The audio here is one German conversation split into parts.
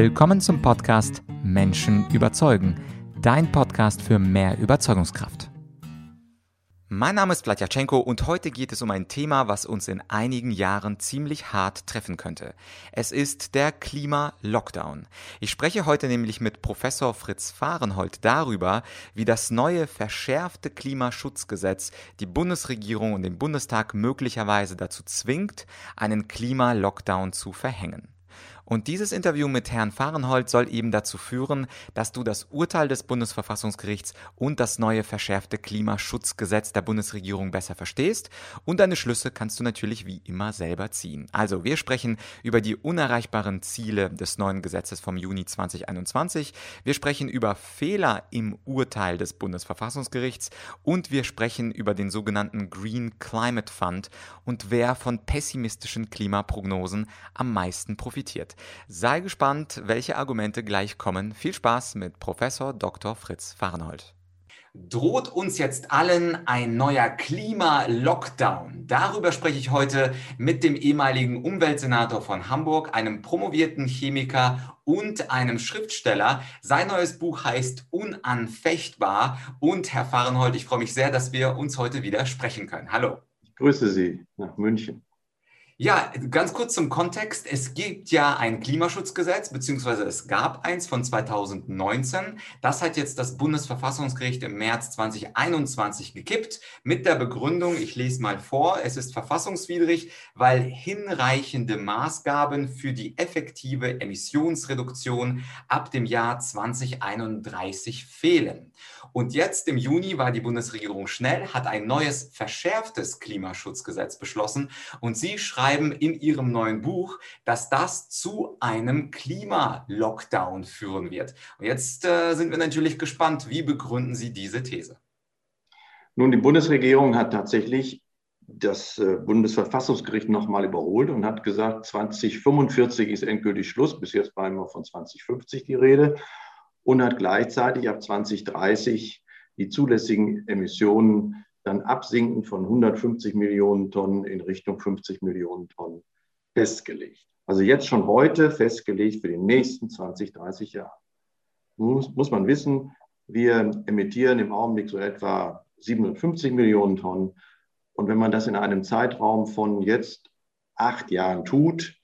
Willkommen zum Podcast Menschen überzeugen, dein Podcast für mehr Überzeugungskraft. Mein Name ist Vladyachenko und heute geht es um ein Thema, was uns in einigen Jahren ziemlich hart treffen könnte. Es ist der Klima-Lockdown. Ich spreche heute nämlich mit Professor Fritz Fahrenhold darüber, wie das neue verschärfte Klimaschutzgesetz die Bundesregierung und den Bundestag möglicherweise dazu zwingt, einen Klima-Lockdown zu verhängen. Und dieses Interview mit Herrn Fahrenhold soll eben dazu führen, dass du das Urteil des Bundesverfassungsgerichts und das neue verschärfte Klimaschutzgesetz der Bundesregierung besser verstehst und deine Schlüsse kannst du natürlich wie immer selber ziehen. Also, wir sprechen über die unerreichbaren Ziele des neuen Gesetzes vom Juni 2021, wir sprechen über Fehler im Urteil des Bundesverfassungsgerichts und wir sprechen über den sogenannten Green Climate Fund und wer von pessimistischen Klimaprognosen am meisten profitiert. Sei gespannt, welche Argumente gleich kommen. Viel Spaß mit Professor Dr. Fritz Farnhold. Droht uns jetzt allen ein neuer Klima-Lockdown? Darüber spreche ich heute mit dem ehemaligen Umweltsenator von Hamburg, einem promovierten Chemiker und einem Schriftsteller. Sein neues Buch heißt Unanfechtbar. Und Herr Fahrenhold, ich freue mich sehr, dass wir uns heute wieder sprechen können. Hallo. Ich grüße Sie nach München. Ja, ganz kurz zum Kontext. Es gibt ja ein Klimaschutzgesetz, beziehungsweise es gab eins von 2019. Das hat jetzt das Bundesverfassungsgericht im März 2021 gekippt mit der Begründung, ich lese mal vor, es ist verfassungswidrig, weil hinreichende Maßgaben für die effektive Emissionsreduktion ab dem Jahr 2031 fehlen. Und jetzt im Juni war die Bundesregierung schnell, hat ein neues verschärftes Klimaschutzgesetz beschlossen und sie schreiben in ihrem neuen Buch, dass das zu einem Klimalockdown führen wird. Und jetzt äh, sind wir natürlich gespannt, wie begründen Sie diese These? Nun, die Bundesregierung hat tatsächlich das äh, Bundesverfassungsgericht nochmal überholt und hat gesagt, 2045 ist endgültig Schluss. Bis jetzt war immer von 2050 die Rede und hat gleichzeitig ab 2030 die zulässigen Emissionen dann absinken von 150 Millionen Tonnen in Richtung 50 Millionen Tonnen festgelegt. Also jetzt schon heute festgelegt für die nächsten 20, 30 Jahre. Muss, muss man wissen, wir emittieren im Augenblick so etwa 750 Millionen Tonnen. Und wenn man das in einem Zeitraum von jetzt acht Jahren tut,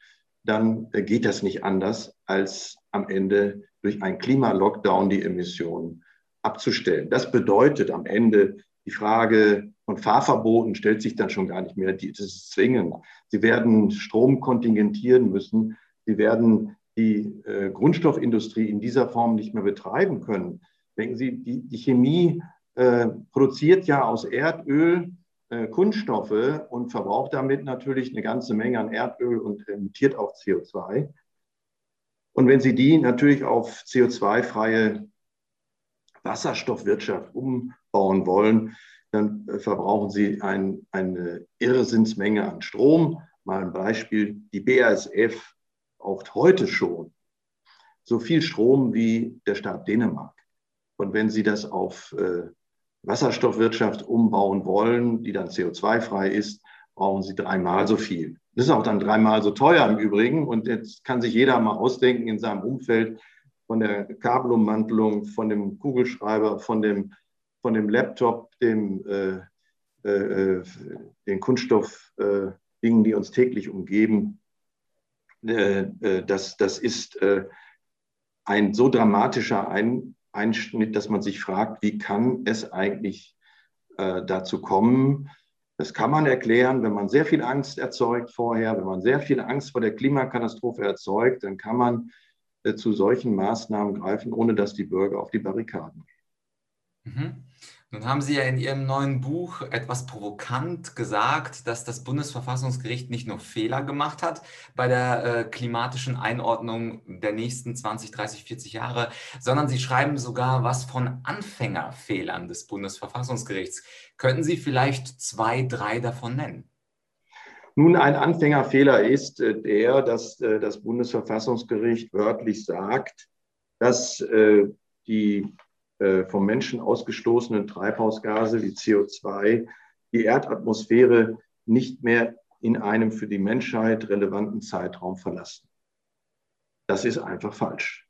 dann geht das nicht anders, als am Ende durch einen Klimalockdown die Emissionen abzustellen. Das bedeutet am Ende, die Frage von Fahrverboten stellt sich dann schon gar nicht mehr. Das ist zwingend. Sie werden Strom kontingentieren müssen. Sie werden die äh, Grundstoffindustrie in dieser Form nicht mehr betreiben können. Denken Sie, die, die Chemie äh, produziert ja aus Erdöl äh, Kunststoffe und verbraucht damit natürlich eine ganze Menge an Erdöl und emittiert auch CO2. Und wenn Sie die natürlich auf CO2-freie Wasserstoffwirtschaft umbauen wollen, dann verbrauchen Sie ein, eine Irrsinnsmenge an Strom. Mal ein Beispiel, die BASF braucht heute schon so viel Strom wie der Staat Dänemark. Und wenn Sie das auf äh, Wasserstoffwirtschaft umbauen wollen, die dann CO2-frei ist, brauchen Sie dreimal so viel. Das ist auch dann dreimal so teuer im Übrigen. Und jetzt kann sich jeder mal ausdenken in seinem Umfeld von der Kabelummantelung, von dem Kugelschreiber, von dem, von dem Laptop, dem, äh, äh, den Kunststoffdingen, äh, die uns täglich umgeben. Äh, äh, das, das ist ein so dramatischer ein Einschnitt, dass man sich fragt, wie kann es eigentlich dazu kommen, das kann man erklären, wenn man sehr viel Angst erzeugt vorher, wenn man sehr viel Angst vor der Klimakatastrophe erzeugt, dann kann man äh, zu solchen Maßnahmen greifen, ohne dass die Bürger auf die Barrikaden gehen. Mhm. Nun haben Sie ja in Ihrem neuen Buch etwas provokant gesagt, dass das Bundesverfassungsgericht nicht nur Fehler gemacht hat bei der äh, klimatischen Einordnung der nächsten 20, 30, 40 Jahre, sondern Sie schreiben sogar was von Anfängerfehlern des Bundesverfassungsgerichts. Könnten Sie vielleicht zwei, drei davon nennen? Nun, ein Anfängerfehler ist äh, der, dass äh, das Bundesverfassungsgericht wörtlich sagt, dass die äh, vom Menschen ausgestoßenen Treibhausgase wie CO2 die Erdatmosphäre nicht mehr in einem für die Menschheit relevanten Zeitraum verlassen. Das ist einfach falsch.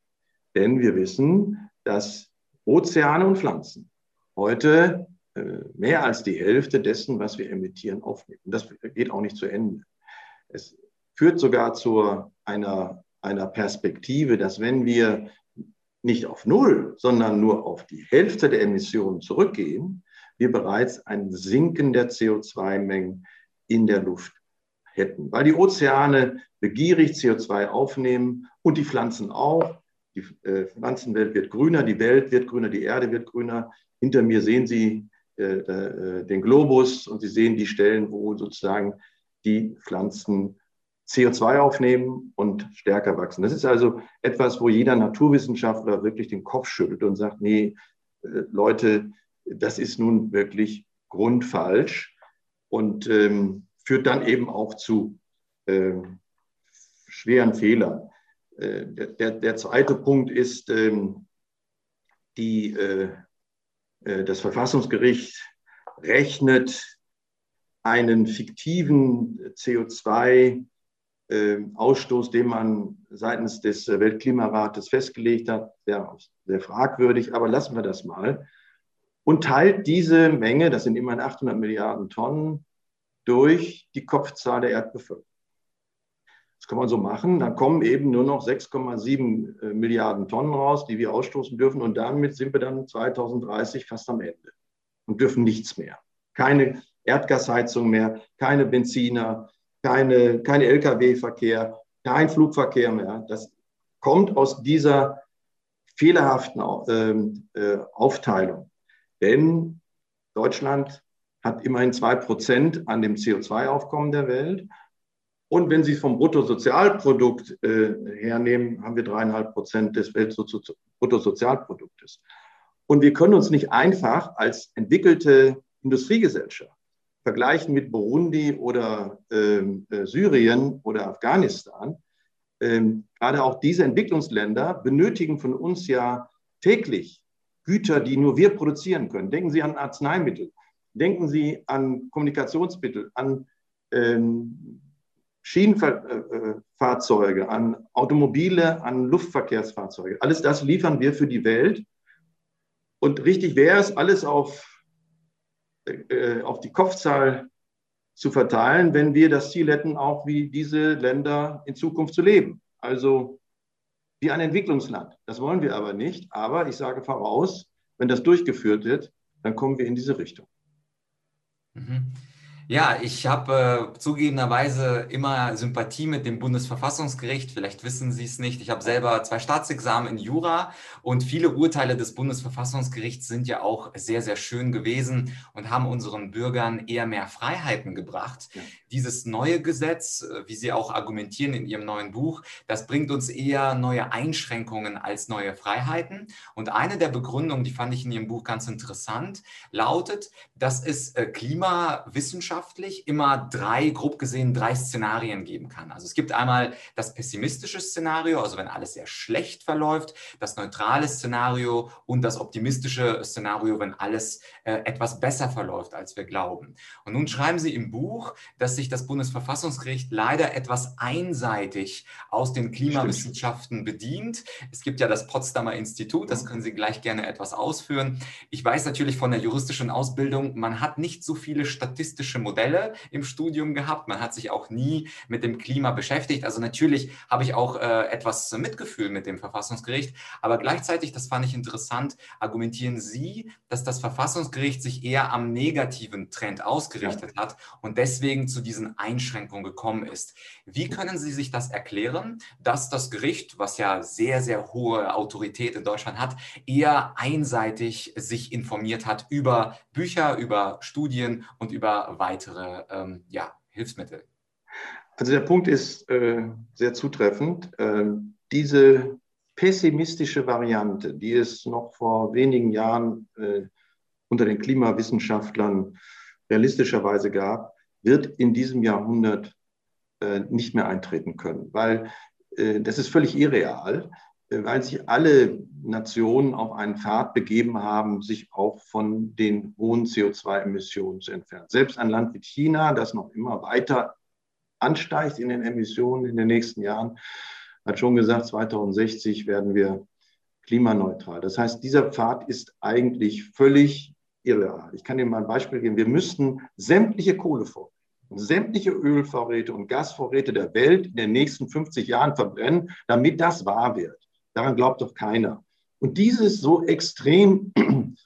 Denn wir wissen, dass Ozeane und Pflanzen heute äh, mehr als die Hälfte dessen, was wir emittieren, aufnehmen. Das geht auch nicht zu Ende. Es führt sogar zu einer, einer Perspektive, dass wenn wir nicht auf Null, sondern nur auf die Hälfte der Emissionen zurückgehen, wir bereits ein Sinken der CO2-Mengen in der Luft hätten, weil die Ozeane begierig CO2 aufnehmen und die Pflanzen auch. Die äh, Pflanzenwelt wird grüner, die Welt wird grüner, die Erde wird grüner. Hinter mir sehen Sie äh, äh, den Globus und Sie sehen die Stellen, wo sozusagen die Pflanzen CO2 aufnehmen und stärker wachsen. Das ist also etwas, wo jeder Naturwissenschaftler wirklich den Kopf schüttelt und sagt, nee, äh, Leute, das ist nun wirklich grundfalsch und ähm, führt dann eben auch zu äh, schweren Fehlern. Äh, der, der, zweite Punkt ist, ähm, die, äh, äh das Verfassungsgericht rechnet einen fiktiven CO2 ähm, Ausstoß, den man seitens des Weltklimarates festgelegt hat, sehr, sehr fragwürdig, aber lassen wir das mal. Und teilt diese Menge, das sind immerhin 800 Milliarden Tonnen, durch die Kopfzahl der Erdbevölkerung. Das kann man so machen. Dann kommen eben nur noch 6,7 äh, Milliarden Tonnen raus, die wir ausstoßen dürfen. Und damit sind wir dann 2030 fast am Ende und dürfen nichts mehr. Keine Erdgasheizung mehr, keine Benziner, keine, kein Lkw-Verkehr, kein Flugverkehr mehr. Das kommt aus dieser fehlerhaften ähm, äh, Aufteilung. Denn Deutschland hat immerhin zwei Prozent an dem CO2-Aufkommen der Welt. Und wenn Sie es vom Bruttosozialprodukt äh, hernehmen, haben wir dreieinhalb Prozent des Bruttosozialproduktes. Und wir können uns nicht einfach als entwickelte Industriegesellschaft vergleichen mit Burundi oder ähm, äh, Syrien oder Afghanistan. Ähm, gerade auch diese Entwicklungsländer benötigen von uns ja täglich Güter, die nur wir produzieren können. Denken Sie an Arzneimittel. Denken Sie an Kommunikationsmittel, an ähm, Schienenfahrzeuge, an Automobile, an Luftverkehrsfahrzeuge. Alles das liefern wir für die Welt. Und richtig wäre es, alles auf, äh, auf die Kopfzahl zu verteilen, wenn wir das Ziel hätten, auch wie diese Länder in Zukunft zu leben. Also wie ein Entwicklungsland. Das wollen wir aber nicht. Aber ich sage voraus, wenn das durchgeführt wird, dann kommen wir in diese Richtung. Mhm. Ja, ich habe äh, zugegebenerweise immer Sympathie mit dem Bundesverfassungsgericht. Vielleicht wissen Sie es nicht. Ich habe selber zwei Staatsexamen in Jura und viele Urteile des Bundesverfassungsgerichts sind ja auch sehr, sehr schön gewesen und haben unseren Bürgern eher mehr Freiheiten gebracht. Ja. Dieses neue Gesetz, äh, wie Sie auch argumentieren in Ihrem neuen Buch, das bringt uns eher neue Einschränkungen als neue Freiheiten. Und eine der Begründungen, die fand ich in Ihrem Buch ganz interessant, lautet, dass es äh, Klimawissenschaft wissenschaftlich immer drei, grob gesehen, drei Szenarien geben kann. Also es gibt einmal das pessimistische Szenario, also wenn alles sehr schlecht verläuft, das neutrale Szenario und das optimistische Szenario, wenn alles äh, etwas besser verläuft, als wir glauben. Und nun schreiben Sie im Buch, dass sich das Bundesverfassungsgericht leider etwas einseitig aus den Klimawissenschaften bedient. Es gibt ja das Potsdamer Institut, das können Sie gleich gerne etwas ausführen. Ich weiß natürlich von der juristischen Ausbildung, man hat nicht so viele statistische Modelle im Studium gehabt. Man hat sich auch nie mit dem Klima beschäftigt. Also natürlich habe ich auch äh, etwas Mitgefühl mit dem Verfassungsgericht. Aber gleichzeitig, das fand ich interessant, argumentieren Sie, dass das Verfassungsgericht sich eher am negativen Trend ausgerichtet ja. hat und deswegen zu diesen Einschränkungen gekommen ist. Wie können Sie sich das erklären, dass das Gericht, was ja sehr, sehr hohe Autorität in Deutschland hat, eher einseitig sich informiert hat über Bücher, über Studien und über weitere weitere ähm, ja, Hilfsmittel? Also der Punkt ist äh, sehr zutreffend. Ähm, diese pessimistische Variante, die es noch vor wenigen Jahren äh, unter den Klimawissenschaftlern realistischerweise gab, wird in diesem Jahrhundert äh, nicht mehr eintreten können, weil äh, das ist völlig irreal. Äh, weil sich alle Nationen auf einen Pfad begeben haben, sich auch von den hohen CO2-Emissionen zu entfernen. Selbst ein Land wie China, das noch immer weiter ansteigt in den Emissionen in den nächsten Jahren, hat schon gesagt, 2060 werden wir klimaneutral. Das heißt, dieser Pfad ist eigentlich völlig irreal. Ich kann Ihnen mal ein Beispiel geben. Wir müssten sämtliche Kohlevorräte, sämtliche Ölvorräte und Gasvorräte der Welt in den nächsten 50 Jahren verbrennen, damit das wahr wird. Daran glaubt doch keiner. Und dieses so extrem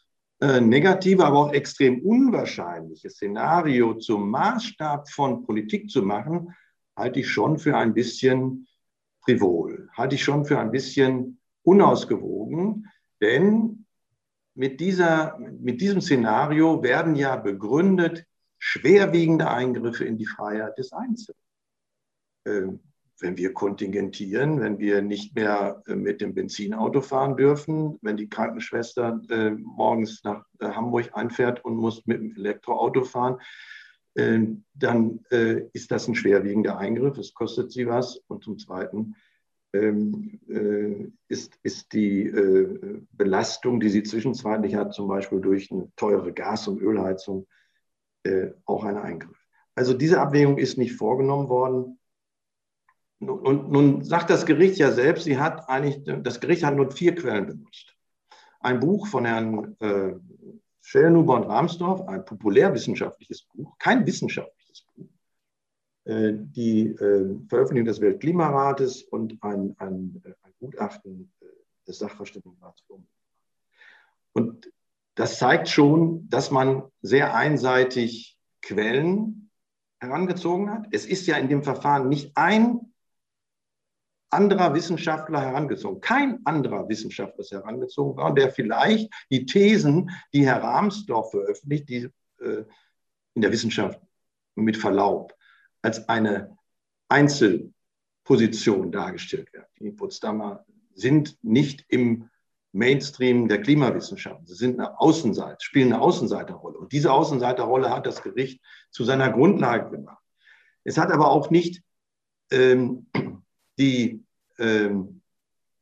äh, negative, aber auch extrem unwahrscheinliche Szenario zum Maßstab von Politik zu machen, halte ich schon für ein bisschen frivol, halte ich schon für ein bisschen unausgewogen, denn mit, dieser, mit diesem Szenario werden ja begründet schwerwiegende Eingriffe in die Freiheit des Einzelnen. Ähm, wenn wir kontingentieren, wenn wir nicht mehr äh, mit dem Benzinauto fahren dürfen, wenn die Krankenschwester äh, morgens nach äh, Hamburg einfährt und muss mit dem Elektroauto fahren, äh, dann äh, ist das ein schwerwiegender Eingriff. Es kostet sie was. Und zum Zweiten ähm, äh, ist, ist die Belastung, die sie zwischenzeitlich hat, zum Beispiel durch eine teure Gas- und Ölheizung, auch ein Eingriff. Also diese Abwägung ist nicht vorgenommen worden. Und nun sagt das Gericht ja selbst, sie hat eigentlich, das Gericht hat nur vier Quellen benutzt. Ein Buch von Herrn äh, Schellnuber und Rahmsdorf, ein populärwissenschaftliches Buch, kein wissenschaftliches Buch, äh, die äh, Veröffentlichung des Weltklimarates und ein, ein, ein Gutachten äh, des Sachverständigenrats. Und das zeigt schon, dass man sehr einseitig Quellen herangezogen hat. Es ist ja in dem Verfahren nicht ein anderer Wissenschaftler herangezogen. Kein anderer Wissenschaftler ist herangezogen worden, der vielleicht die Thesen, die Herr Rahmsdorf veröffentlicht, die äh, in der Wissenschaft mit Verlaub als eine Einzelposition dargestellt werden. Die Potsdamer sind nicht im Mainstream der Klimawissenschaften. Sie sind eine Außenseite, spielen eine Außenseiterrolle. Und diese Außenseiterrolle hat das Gericht zu seiner Grundlage gemacht. Es hat aber auch nicht ähm, die ähm,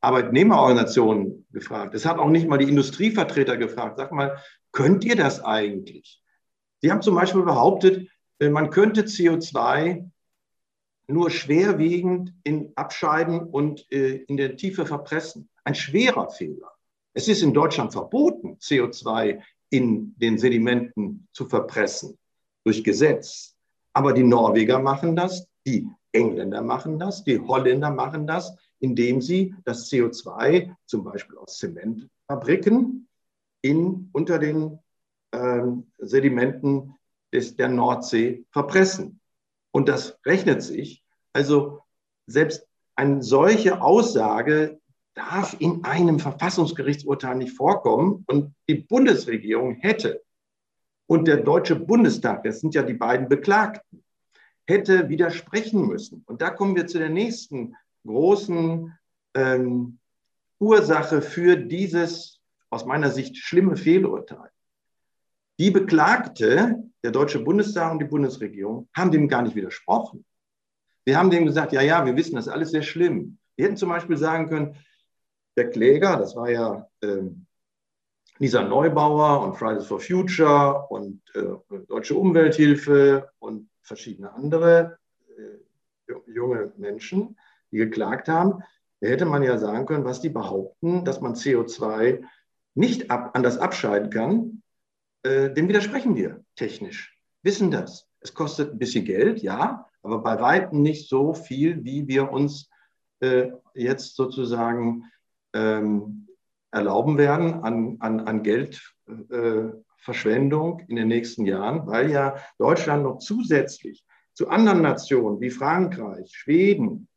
Arbeitnehmerorganisationen gefragt. Es hat auch nicht mal die Industrievertreter gefragt. Sag mal, könnt ihr das eigentlich? Sie haben zum Beispiel behauptet, äh, man könnte CO2 nur schwerwiegend in abscheiden und äh, in der Tiefe verpressen. Ein schwerer Fehler. Es ist in Deutschland verboten, CO2 in den Sedimenten zu verpressen durch Gesetz. Aber die Norweger machen das, die Engländer machen das, die Holländer machen das, indem sie das CO2 zum Beispiel aus Zementfabriken in, unter den ähm, Sedimenten des, der Nordsee verpressen. Und das rechnet sich. Also selbst eine solche Aussage darf in einem Verfassungsgerichtsurteil nicht vorkommen. Und die Bundesregierung hätte und der Deutsche Bundestag, das sind ja die beiden Beklagten, hätte widersprechen müssen. Und da kommen wir zu der nächsten großen ähm, Ursache für dieses aus meiner Sicht schlimme Fehlurteil. Die Beklagte, der Deutsche Bundestag und die Bundesregierung, haben dem gar nicht widersprochen. Wir haben dem gesagt, ja, ja, wir wissen, das ist alles sehr schlimm. Wir hätten zum Beispiel sagen können, der Kläger, das war ja ähm, Lisa Neubauer und Fridays for Future und äh, Deutsche Umwelthilfe und verschiedene andere äh, junge Menschen, die geklagt haben. Da hätte man ja sagen können, was die behaupten, dass man CO2 nicht ab, anders abscheiden kann, äh, dem widersprechen wir technisch, wissen das. Es kostet ein bisschen Geld, ja, aber bei weitem nicht so viel, wie wir uns äh, jetzt sozusagen ähm, erlauben werden an, an, an Geldverschwendung äh, in den nächsten Jahren, weil ja Deutschland noch zusätzlich zu anderen Nationen wie Frankreich, Schweden,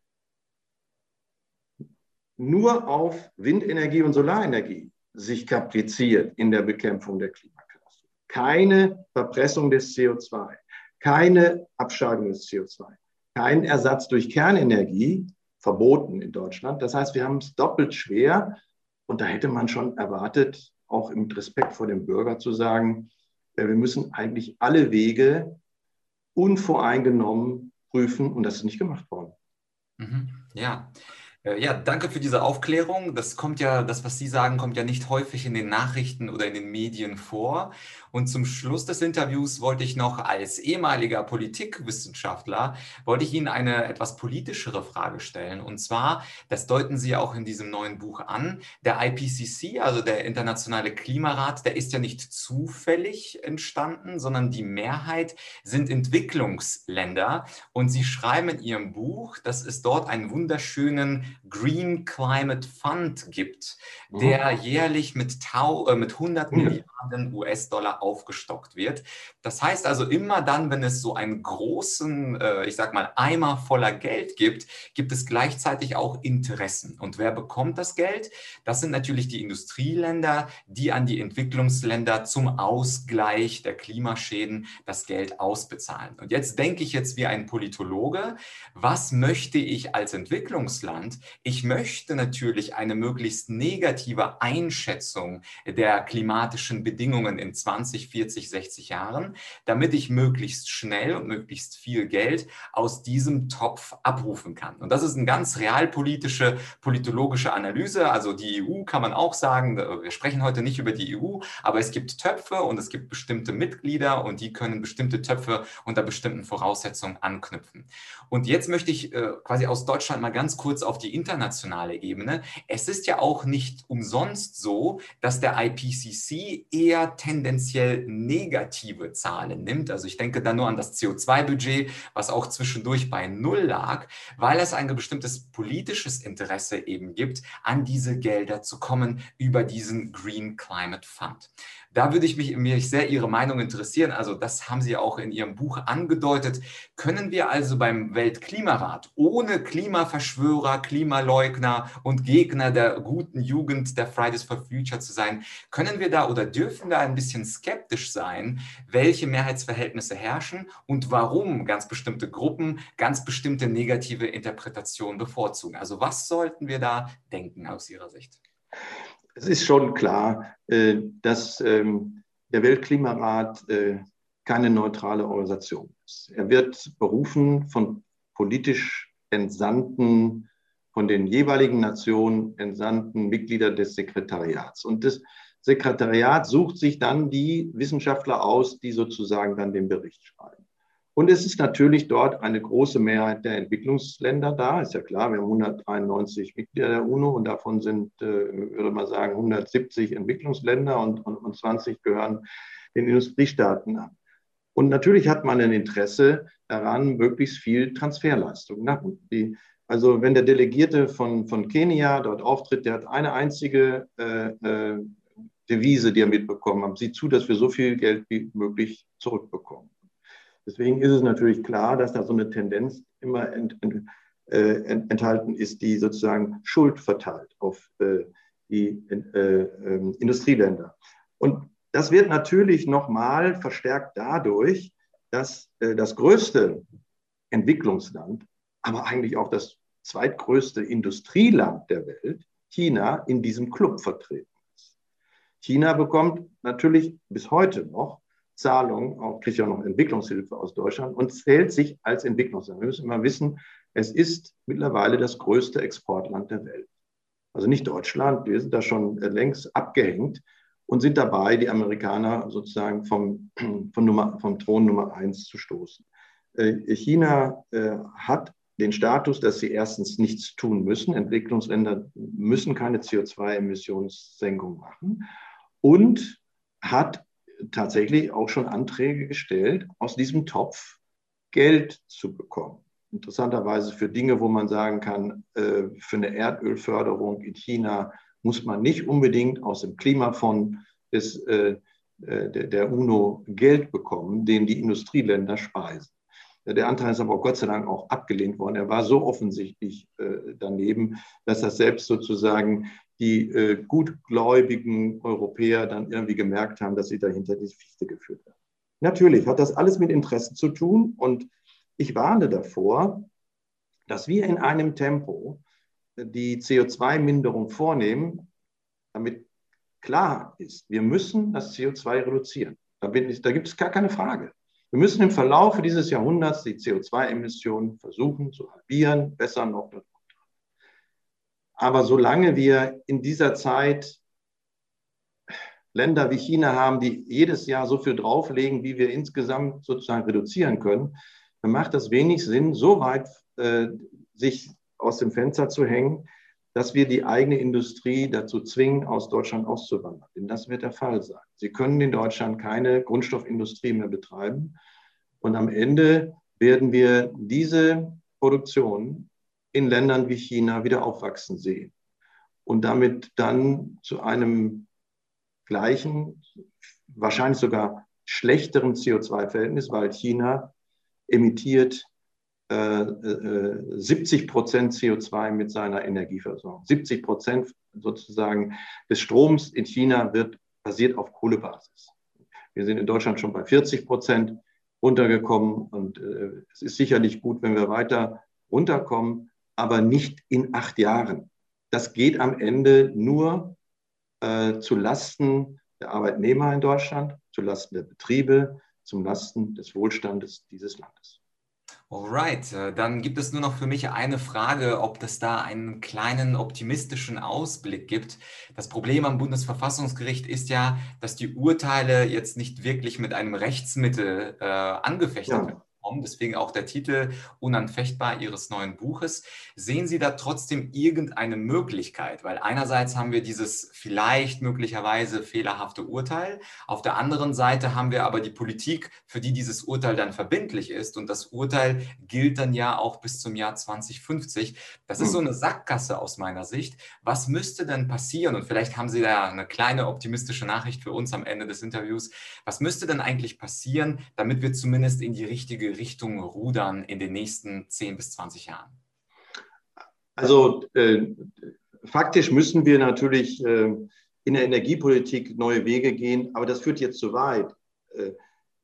nur auf Windenergie und Solarenergie sich kapriziert in der Bekämpfung der Klimakatastrophe. Keine Verpressung des CO2, keine Abscheidung des CO2, kein Ersatz durch Kernenergie, verboten in Deutschland. Das heißt, wir haben es doppelt schwer und da hätte man schon erwartet, auch im Respekt vor dem Bürger zu sagen, äh, wir müssen eigentlich alle Wege unvoreingenommen prüfen und das ist nicht gemacht worden. Mhm. Ja, ja, danke für diese Aufklärung. Das kommt ja, das, was Sie sagen, kommt ja nicht häufig in den Nachrichten oder in den Medien vor. Und zum Schluss des Interviews wollte ich noch als ehemaliger Politikwissenschaftler, wollte ich Ihnen eine etwas politischere Frage stellen. Und zwar, das deuten Sie auch in diesem neuen Buch an, der IPCC, also der Internationale Klimarat, der ist ja nicht zufällig entstanden, sondern die Mehrheit sind Entwicklungsländer. Und Sie schreiben in Ihrem Buch, dass es dort einen wunderschönen Green Climate Fund gibt, der mhm. jährlich mit, Tau, äh, mit 100 mhm. Milliarden US-Dollar aufgestockt wird. Das heißt also, immer dann, wenn es so einen großen, äh, ich sag mal, Eimer voller Geld gibt, gibt es gleichzeitig auch Interessen. Und wer bekommt das Geld? Das sind natürlich die Industrieländer, die an die Entwicklungsländer zum Ausgleich der Klimaschäden das Geld ausbezahlen. Und jetzt denke ich jetzt wie ein Politologe, was möchte ich als Entwicklungsland? Ich möchte natürlich eine möglichst negative Einschätzung der klimatischen Bedingungen in 20, 40, 60 Jahren, damit ich möglichst schnell und möglichst viel Geld aus diesem Topf abrufen kann. Und das ist eine ganz realpolitische, politologische Analyse. Also die EU kann man auch sagen, wir sprechen heute nicht über die EU, aber es gibt Töpfe und es gibt bestimmte Mitglieder und die können bestimmte Töpfe unter bestimmten Voraussetzungen anknüpfen. Und jetzt möchte ich äh, quasi aus Deutschland mal ganz kurz auf die internationale Ebene. Es ist ja auch nicht umsonst so, dass der IPCC eher tendenziell negative Zahlen nimmt. Also ich denke da nur an das CO2-Budget, was auch zwischendurch bei Null lag, weil es ein bestimmtes politisches Interesse eben gibt, an diese Gelder zu kommen über diesen Green Climate Fund. Da würde ich mich, mich sehr Ihre Meinung interessieren. Also das haben Sie auch in Ihrem Buch angedeutet. Können wir also beim Weltklimarat ohne Klimaverschwörer, Klimaleugner und Gegner der guten Jugend der Fridays for Future zu sein, können wir da oder dürfen da ein bisschen skeptisch sein, welche Mehrheitsverhältnisse herrschen und warum ganz bestimmte Gruppen ganz bestimmte negative Interpretationen bevorzugen? Also was sollten wir da denken aus Ihrer Sicht? es ist schon klar, äh, dass ähm, der Weltklimarat äh, keine neutrale Organisation ist. Er wird berufen von politisch entsandten, von den jeweiligen Nationen entsandten Mitgliedern des Sekretariats. Und das Sekretariat sucht sich dann die Wissenschaftler aus, die sozusagen dann den Bericht schreiben. Und es ist natürlich dort eine große Mehrheit der Entwicklungsländer da. Ist ja klar, wir haben 193 Mitglieder der UNO und davon sind, äh, würde man sagen, 170 Entwicklungsländer und, und, und 20 gehören den Industriestaaten an. Und natürlich hat man ein Interesse daran, möglichst viel Transferleistung nach unten. also wenn der Delegierte von, von Kenia dort auftritt, der hat eine einzige äh, äh, Devise, die er mitbekommen hat. Sieht zu, dass wir so viel Geld wie möglich zurückbekommen. Deswegen ist es natürlich klar, dass da so eine Tendenz immer ent, ent, äh, enthalten ist, die sozusagen Schuld verteilt auf äh, die äh, ähm, Industrieländer. Und das wird natürlich nochmal verstärkt dadurch, dass äh, das größte Entwicklungsland, aber eigentlich auch das zweitgrößte Industrieland der Welt, China, in diesem Club vertreten. China bekommt natürlich bis heute noch Zahlungen, auch kriegt ja noch Entwicklungshilfe aus Deutschland und zählt sich als Entwicklungsland. Wir müssen immer wissen, es ist mittlerweile das größte Exportland der Welt. Also nicht Deutschland, wir sind da schon längst abgehängt und sind dabei, die Amerikaner sozusagen vom, vom, Nummer, vom Thron Nummer eins zu stoßen. Äh, China äh, hat den Status, dass sie erstens nichts tun müssen. Entwicklungsländer müssen keine CO2-Emissionssenkung machen und hat tatsächlich auch schon Anträge gestellt, aus diesem Topf Geld zu bekommen. Interessanterweise für Dinge, wo man sagen kann, äh, für eine Erdölförderung in China muss man nicht unbedingt aus dem Klimafonds des, äh, äh, der UNO Geld bekommen, den die Industrieländer speisen. Der Antrag ist aber auch Gott sei Dank auch abgelehnt worden. Er war so offensichtlich daneben, dass das selbst sozusagen die äh, gutgläubigen Europäer dann irgendwie gemerkt haben, dass sie dahinter die Fichte geführt haben. Natürlich hat das alles mit Interessen zu tun und ich warne davor, dass wir in einem Tempo die CO2-Minderung vornehmen, damit klar ist, wir müssen das CO2 reduzieren. Da, da gibt es gar keine Frage. Wir müssen im Verlauf dieses Jahrhunderts die CO2-Emissionen versuchen zu halbieren, besser noch Aber solange wir in dieser Zeit Länder wie China haben, die jedes Jahr so viel drauflegen, wie wir insgesamt sozusagen reduzieren können, dann macht das wenig Sinn, so weit äh, sich aus dem Fenster zu hängen, dass wir die eigene Industrie dazu zwingen, aus Deutschland auszuwandern. Denn das wird der Fall sein. Sie können in Deutschland keine Grundstoffindustrie mehr betreiben. Und am Ende werden wir diese Produktion in Ländern wie China wieder aufwachsen sehen. Und damit dann zu einem gleichen, wahrscheinlich sogar schlechteren CO2-Verhältnis, weil China emittiert äh, 70 äh, Prozent CO2 mit seiner Energieversorgung. 70 Prozent sozusagen des Stroms in China wird basiert auf Kohlebasis. Wir sind in Deutschland schon bei 40 Prozent runtergekommen und äh, es ist sicherlich gut, wenn wir weiter runterkommen, aber nicht in acht Jahren. Das geht am Ende nur äh, zu Lasten der Arbeitnehmer in Deutschland, zu Lasten der Betriebe, zum Lasten des Wohlstandes dieses Landes. Alright, äh, dann gibt es nur noch für mich eine Frage, ob es da einen kleinen optimistischen Ausblick gibt. Das Problem am Bundesverfassungsgericht ist ja, dass die Urteile jetzt nicht wirklich mit einem Rechtsmittel äh, angefechtet ja. werden bekommen. Deswegen auch der Titel Unanfechtbar Ihres neuen Buches. Sehen Sie da trotzdem irgendeine Möglichkeit? Weil einerseits haben wir dieses vielleicht möglicherweise fehlerhafte Urteil. Auf der anderen Seite haben wir aber die Politik, für die dieses Urteil dann verbindlich ist. Und das Urteil gilt dann ja auch bis zum Jahr 2050. Das ist so hm. eine Sackgasse aus meiner Sicht. Was müsste denn passieren? Und vielleicht haben Sie da eine kleine optimistische Nachricht für uns am Ende des Interviews. Was müsste denn eigentlich passieren, damit wir zumindest in die richtige Richtung rudern in den nächsten 10 bis 20 Jahren? Also äh, faktisch müssen wir natürlich äh, in der Energiepolitik neue Wege gehen, aber das führt jetzt zu weit. Äh,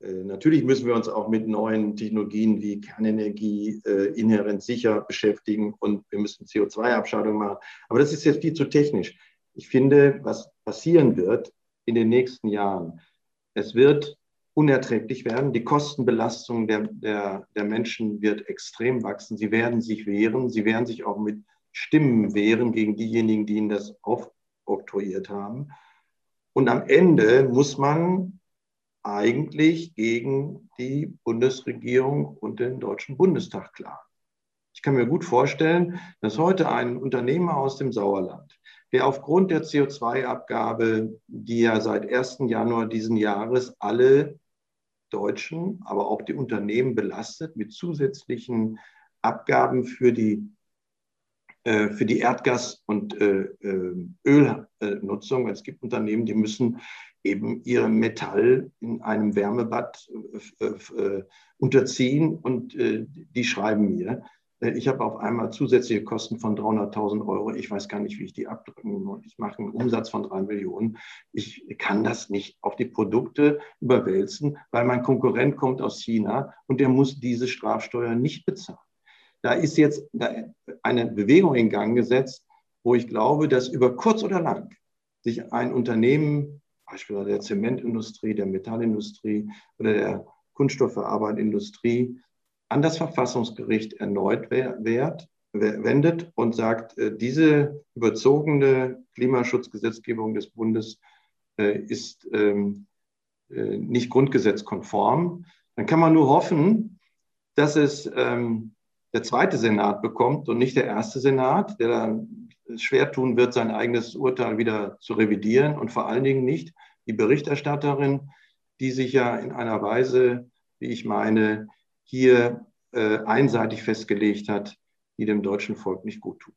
äh natürlich müssen wir uns auch mit neuen Technologien wie Kernenergie äh, inhärent sicher beschäftigen und wir müssen CO2-Abscheidung machen. Aber das ist jetzt viel zu technisch. Ich finde, was passieren wird in den nächsten Jahren, es wird unerträglich werden. Die Kostenbelastung der, der, der Menschen wird extrem wachsen. Sie werden sich wehren. Sie werden sich auch mit Stimmen wehren gegen diejenigen, die ihnen das aufoktroyiert haben. Und am Ende muss man eigentlich gegen die Bundesregierung und den Deutschen Bundestag klagen. Ich kann mir gut vorstellen, dass heute ein Unternehmer aus dem Sauerland, der aufgrund der CO2-Abgabe, die ja seit 1. Januar diesen Jahres alle Deutschen, aber auch die Unternehmen belastet mit zusätzlichen Abgaben für die, äh, für die Erdgas- und äh, äh Ölnutzung. Es gibt Unternehmen, die müssen eben ihr Metall in einem Wärmebad äh, äh, unterziehen und die schreiben mir, äh, ich habe auf einmal zusätzliche Kosten von 300.000 Euro. Ich weiß gar nicht, wie ich die abdrücken muss. Ich mache einen Umsatz von drei Millionen. Ich kann das nicht auf die Produkte überwälzen, weil mein Konkurrent kommt aus China und der muss diese Strafsteuer nicht bezahlen. Da ist jetzt eine Bewegung in Gang gesetzt, wo ich glaube, dass über kurz oder lang sich ein Unternehmen, beispielsweise der Zementindustrie, der Metallindustrie oder der Kunststoffverarbeitungsindustrie, an das Verfassungsgericht erneut wehrt, wendet und sagt, äh, diese überzogene Klimaschutzgesetzgebung des Bundes äh, ist ähm, äh, nicht grundgesetzkonform, dann kann man nur hoffen, dass es ähm, der zweite Senat bekommt und nicht der erste Senat, der dann schwer tun wird, sein eigenes Urteil wieder zu revidieren und vor allen Dingen nicht die Berichterstatterin, die sich ja in einer Weise, wie ich meine, hier äh, einseitig festgelegt hat, die dem deutschen Volk nicht gut tut.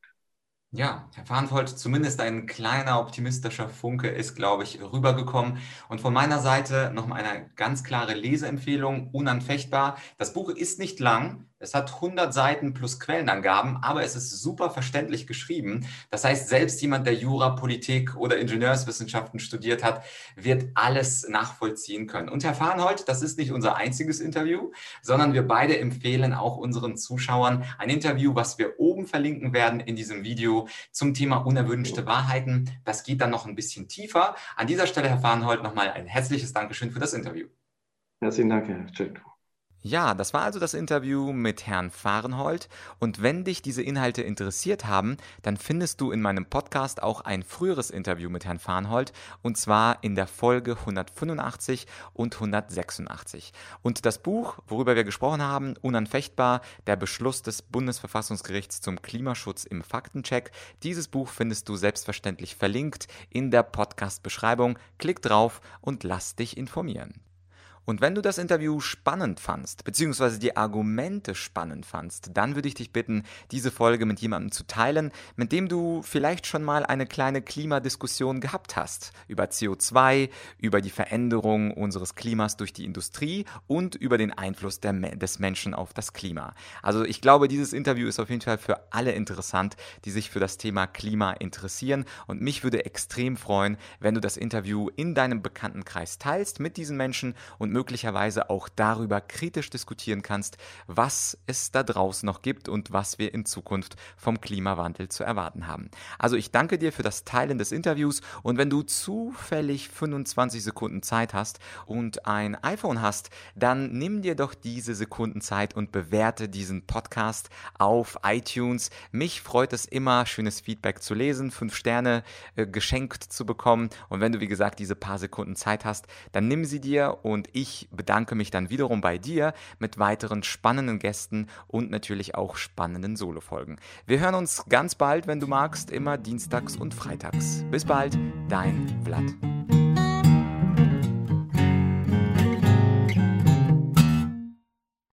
Ja, Herr Farnfold, zumindest ein kleiner optimistischer Funke ist, glaube ich, rübergekommen. Und von meiner Seite nochmal eine ganz klare Leseempfehlung, unanfechtbar. Das Buch ist nicht lang, es hat 100 Seiten plus Quellenangaben, aber es ist super verständlich geschrieben. Das heißt, selbst jemand, der Jura, Politik oder Ingenieurswissenschaften studiert hat, wird alles nachvollziehen können. Und Herr Farnhold, das ist nicht unser einziges Interview, sondern wir beide empfehlen auch unseren Zuschauern ein Interview, was wir oben verlinken werden in diesem Video zum Thema unerwünschte Wahrheiten. Das geht dann noch ein bisschen tiefer. An dieser Stelle, Herr Farnhold, nochmal ein herzliches Dankeschön für das Interview. Herzlichen Dank, Herr Czetko. Ja, das war also das Interview mit Herrn Fahrenhold. Und wenn dich diese Inhalte interessiert haben, dann findest du in meinem Podcast auch ein früheres Interview mit Herrn Fahrenhold, und zwar in der Folge 185 und 186. Und das Buch, worüber wir gesprochen haben, Unanfechtbar, der Beschluss des Bundesverfassungsgerichts zum Klimaschutz im Faktencheck, dieses Buch findest du selbstverständlich verlinkt in der Podcast-Beschreibung. Klick drauf und lass dich informieren. Und wenn du das Interview spannend fandst, beziehungsweise die Argumente spannend fandst, dann würde ich dich bitten, diese Folge mit jemandem zu teilen, mit dem du vielleicht schon mal eine kleine Klimadiskussion gehabt hast. Über CO2, über die Veränderung unseres Klimas durch die Industrie und über den Einfluss der, des Menschen auf das Klima. Also ich glaube, dieses Interview ist auf jeden Fall für alle interessant, die sich für das Thema Klima interessieren. Und mich würde extrem freuen, wenn du das Interview in deinem Bekanntenkreis teilst mit diesen Menschen und möglicherweise auch darüber kritisch diskutieren kannst, was es da draußen noch gibt und was wir in Zukunft vom Klimawandel zu erwarten haben. Also ich danke dir für das Teilen des Interviews und wenn du zufällig 25 Sekunden Zeit hast und ein iPhone hast, dann nimm dir doch diese Sekunden Zeit und bewerte diesen Podcast auf iTunes. Mich freut es immer, schönes Feedback zu lesen, fünf Sterne äh, geschenkt zu bekommen und wenn du wie gesagt diese paar Sekunden Zeit hast, dann nimm sie dir und ich bedanke mich dann wiederum bei dir mit weiteren spannenden Gästen und natürlich auch spannenden Solo-Folgen. Wir hören uns ganz bald, wenn du magst, immer dienstags und freitags. Bis bald, dein Vlad.